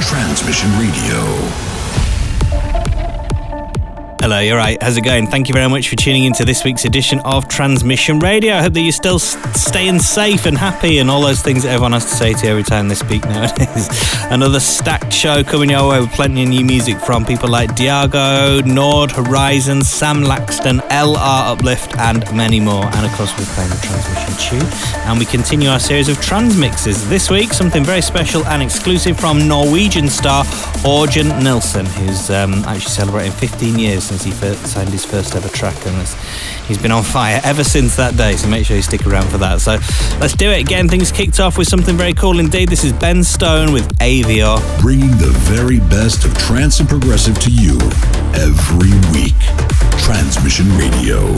Transmission Radio. Hello, you're right. How's it going? Thank you very much for tuning into this week's edition of Transmission Radio. I hope that you're still staying safe and happy and all those things that everyone has to say to you every time they speak nowadays. Another stacked show coming your way with plenty of new music from people like Diago, Nord, Horizon, Sam Laxton, LR Uplift, and many more. And of course, we're playing the Transmission tune. And we continue our series of transmixes. This week, something very special and exclusive from Norwegian star Orjan Nilsen, who's um, actually celebrating 15 years he first signed his first ever track, and he's been on fire ever since that day. So make sure you stick around for that. So let's do it again. Things kicked off with something very cool indeed. This is Ben Stone with Avior, bringing the very best of trance and progressive to you every week. Transmission Radio.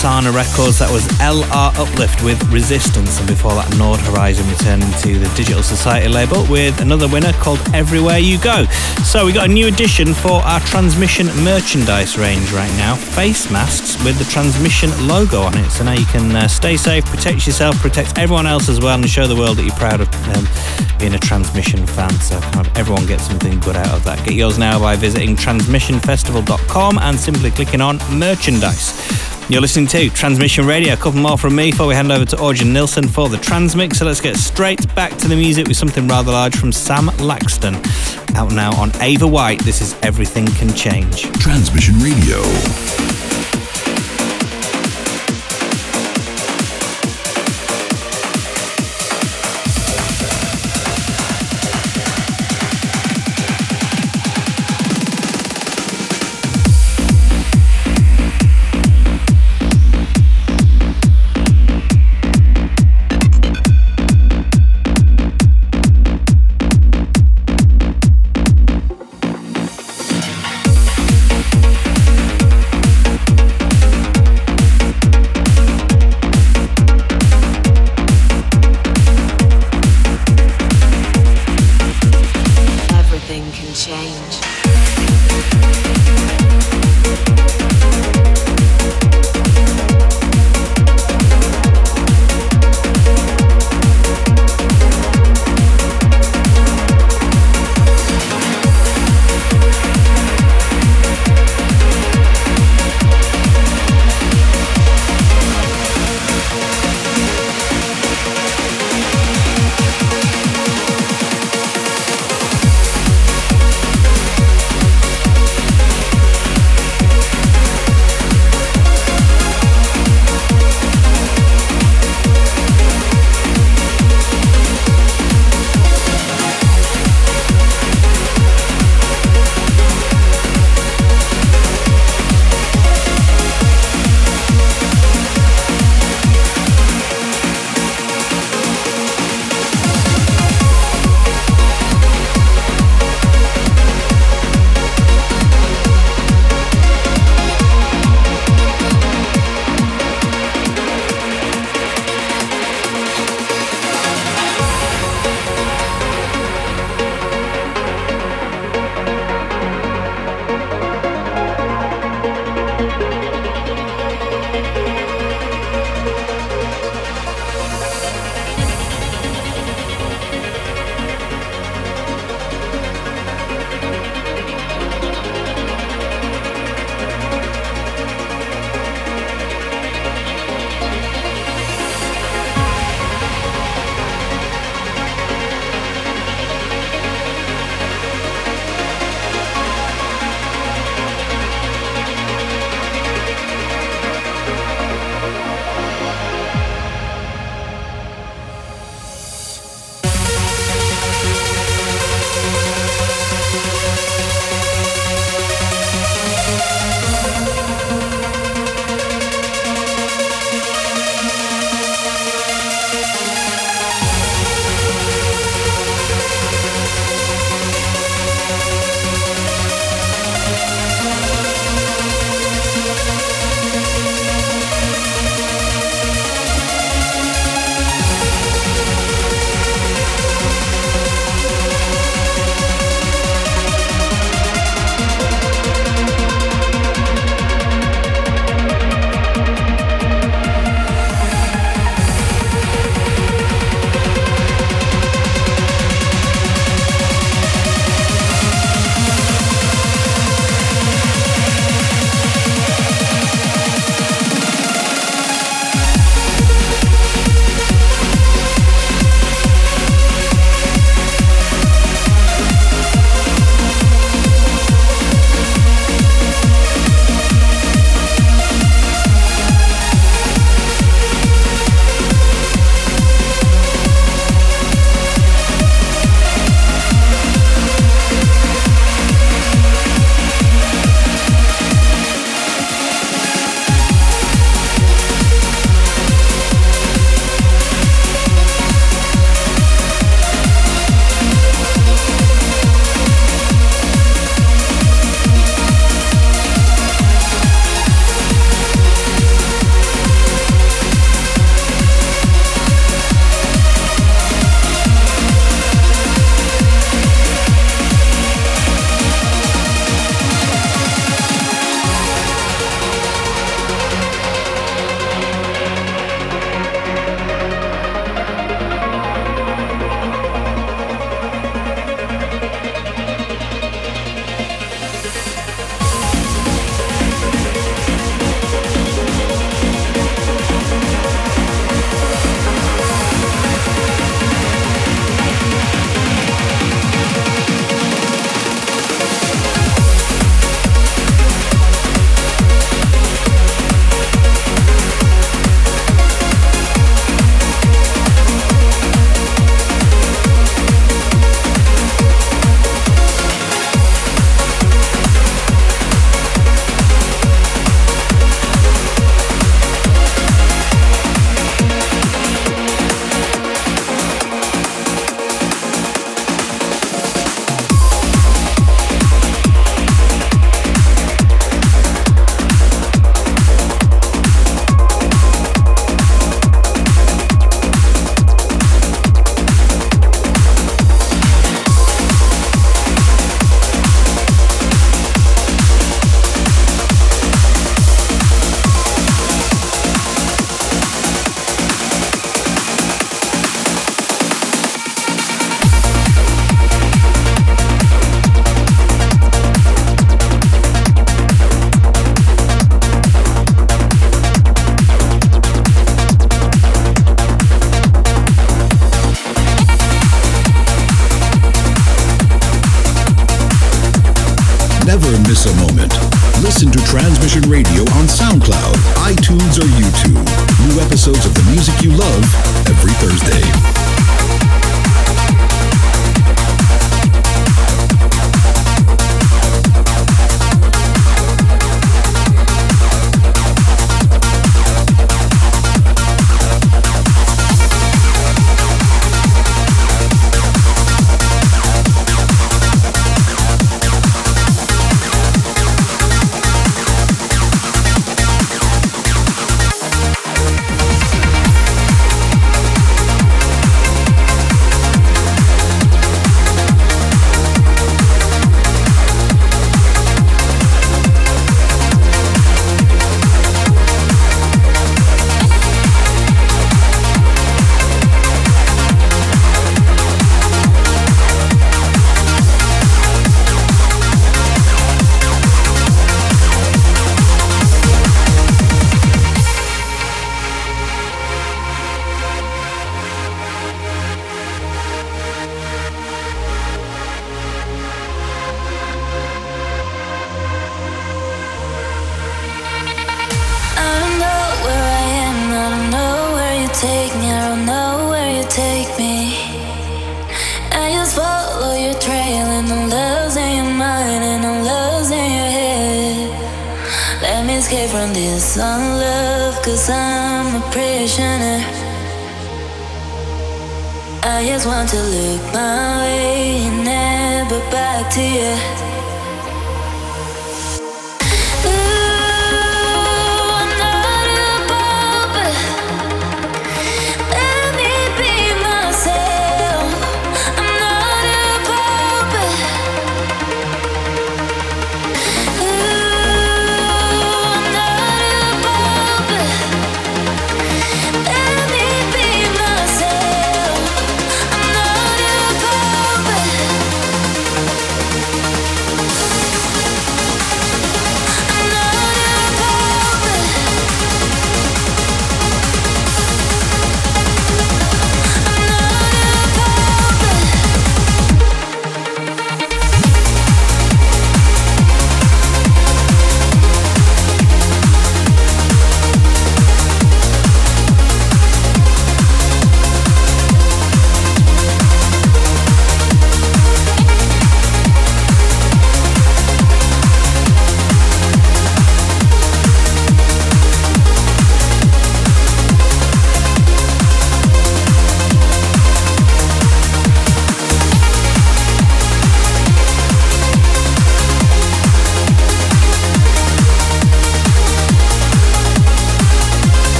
Masana Records. That was LR Uplift with Resistance, and before that, Nord Horizon returning to the Digital Society label with another winner called Everywhere You Go. So we got a new addition for our transmission merchandise range right now. Face masks with the transmission logo on it. So now you can uh, stay safe, protect yourself, protect everyone else as well, and show the world that you're proud of um, being a transmission fan. So everyone gets something good out of that. Get yours now by visiting transmissionfestival.com and simply clicking on merchandise. You're listening to Transmission Radio. A couple more from me before we hand over to Orjan Nilsen for the Transmix. So let's get straight back to the music with something rather large from Sam Laxton. Out now on AVA White. This is Everything Can Change. Transmission Radio. escape from this unlove, cause I'm a prisoner. I just want to look my way and never back to you.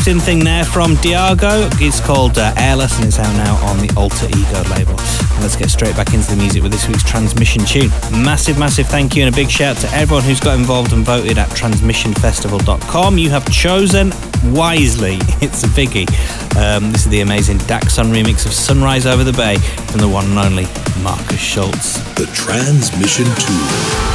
Uplifting thing there from Diago. It's called uh, Airless and it's out now on the Alter Ego label. And let's get straight back into the music with this week's transmission tune. Massive, massive thank you and a big shout to everyone who's got involved and voted at transmissionfestival.com. You have chosen wisely. It's a biggie. Um, this is the amazing Daxson remix of Sunrise Over the Bay from the one and only Markus Schulz. The Transmission Tune.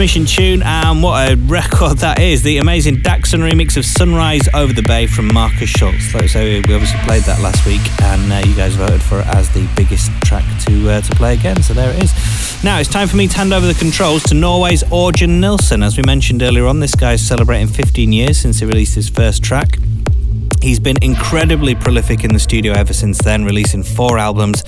Transmission tune, and what a record that is. The amazing Daxson remix of Sunrise Over the Bay from Markus Schulz. So we obviously played that last week, and uh, you guys voted for it as the biggest track to, uh, to play again. So there it is. Now it's time for me to hand over the controls to Norway's Orjan Nilsen. As we mentioned earlier on, this guy's celebrating 15 years since he released his first track. He's been incredibly prolific in the studio ever since then, releasing four albums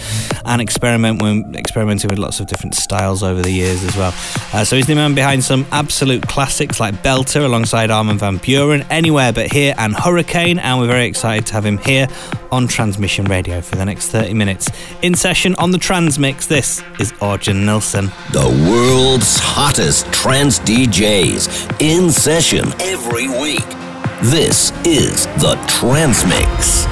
and experiment with, experimenting with lots of different styles over the years as well. Uh, so he's the man behind some absolute classics like Belter alongside Armin van Buuren, Anywhere But Here and Hurricane, and we're very excited to have him here on Transmission Radio for the next 30 minutes. In session on the Transmix, this is Orjan Nilsen. The world's hottest trance DJs in session every week. This is the Transmix.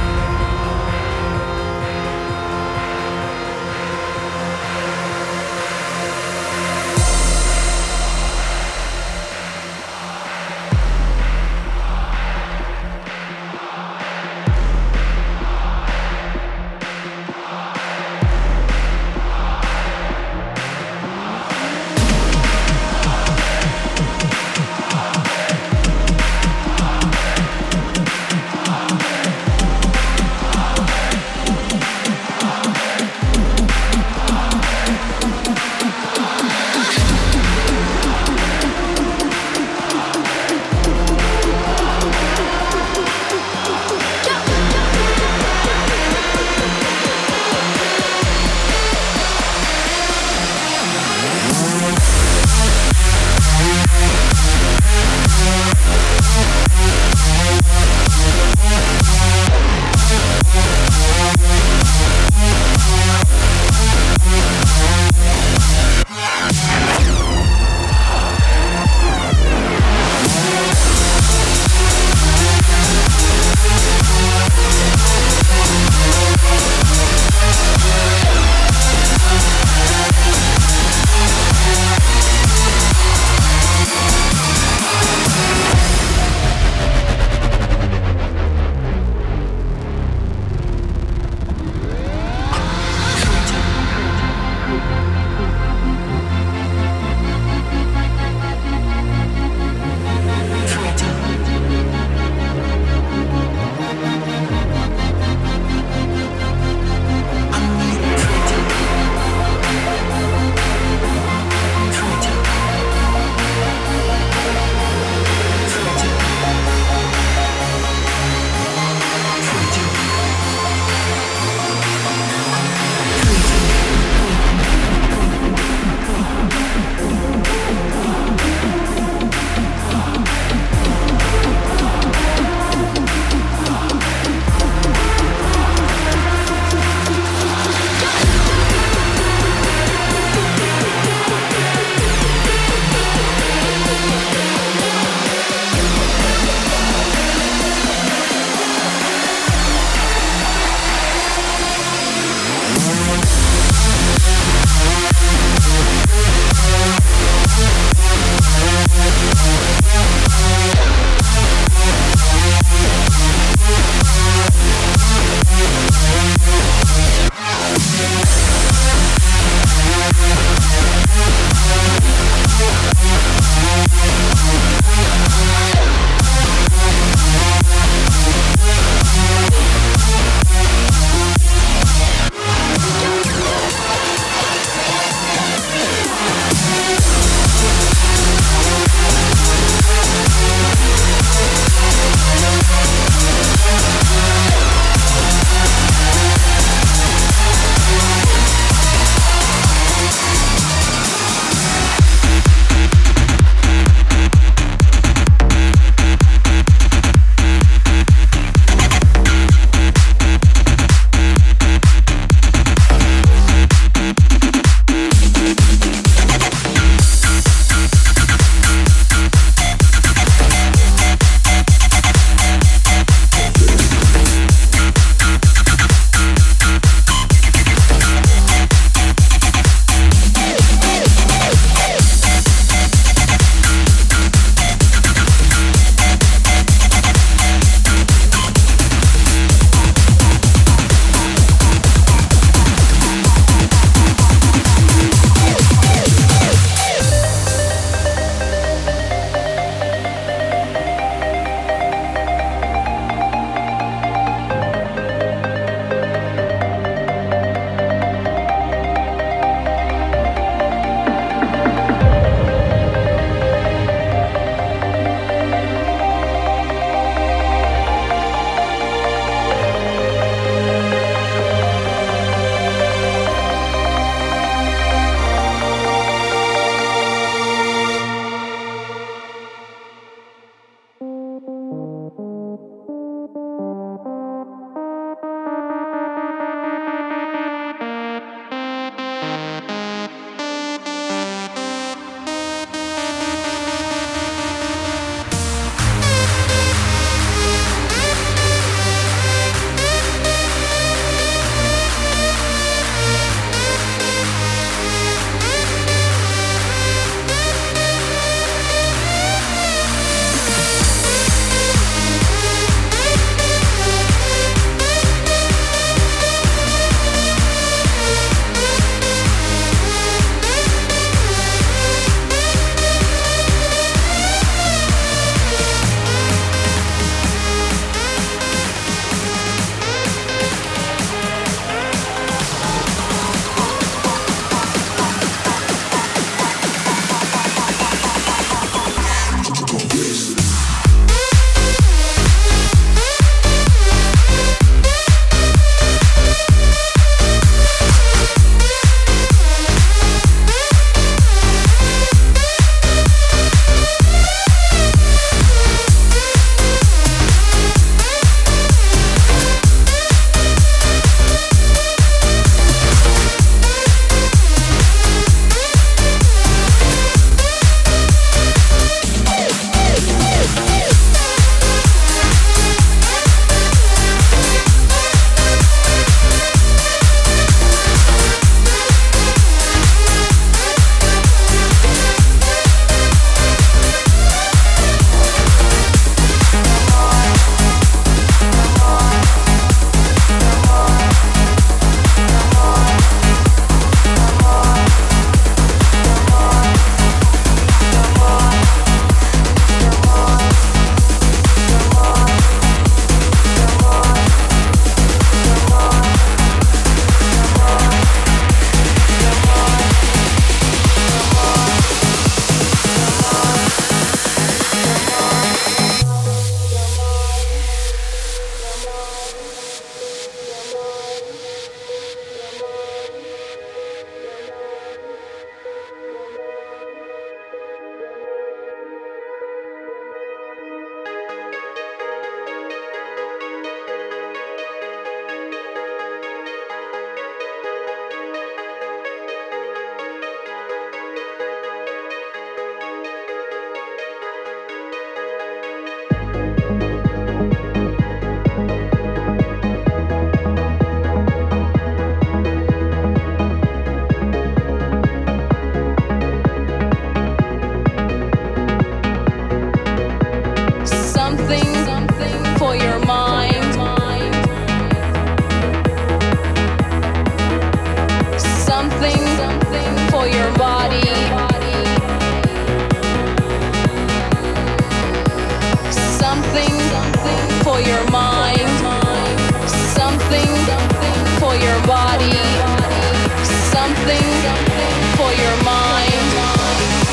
for your mind,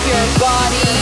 your body.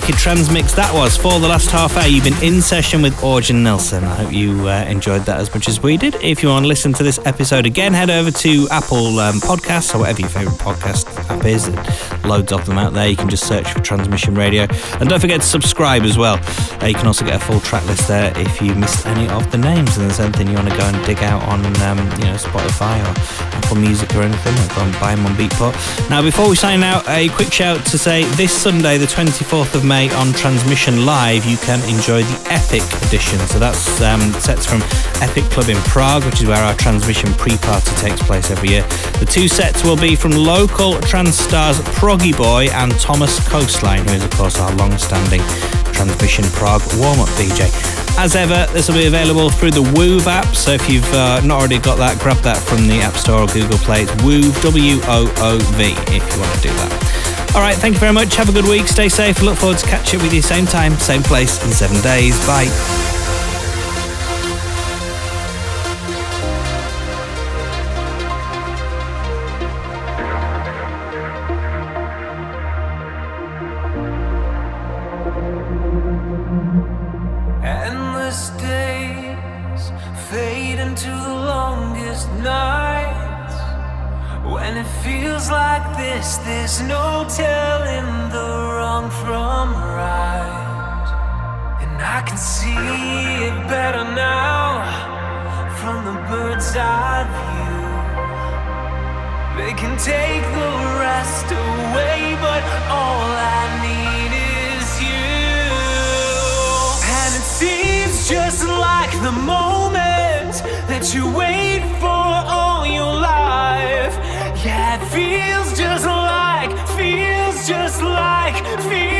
Wicked transmix that was for the last half hour. You've been in session with Orjan Nilsen. I hope you uh, enjoyed that as much as we did. If you want to listen to this episode again, head over to Apple um, Podcasts or whatever your favourite podcast app is. Loads of them out there. You can just search for Transmission Radio. And don't forget to subscribe as well. Uh, you can also get a full track list there if you missed any of the names and there's anything you want to go and dig out on um, you know Spotify or Apple Music or anything. Go and buy them on Beatport. Now, before we sign out, a quick shout to say this Sunday, the 24th of of On Transmission Live, you can enjoy the Epic edition. So that's um, sets from Epic Club in Prague, which is where our Transmission pre-party takes place every year. The two sets will be from local trance stars Proggy Boy and Thomas Coastline, who is of course our long-standing Transmission Prague warm-up DJ. As ever, this will be available through the Woov app, so if you've uh, not already got that, grab that from the App Store or Google Play. It's Woov, W-O-O-V, if you want to do that. All right, thank you very much. Have a good week. Stay safe. Look forward to catching up with you same time, same place in seven days. Bye. Radio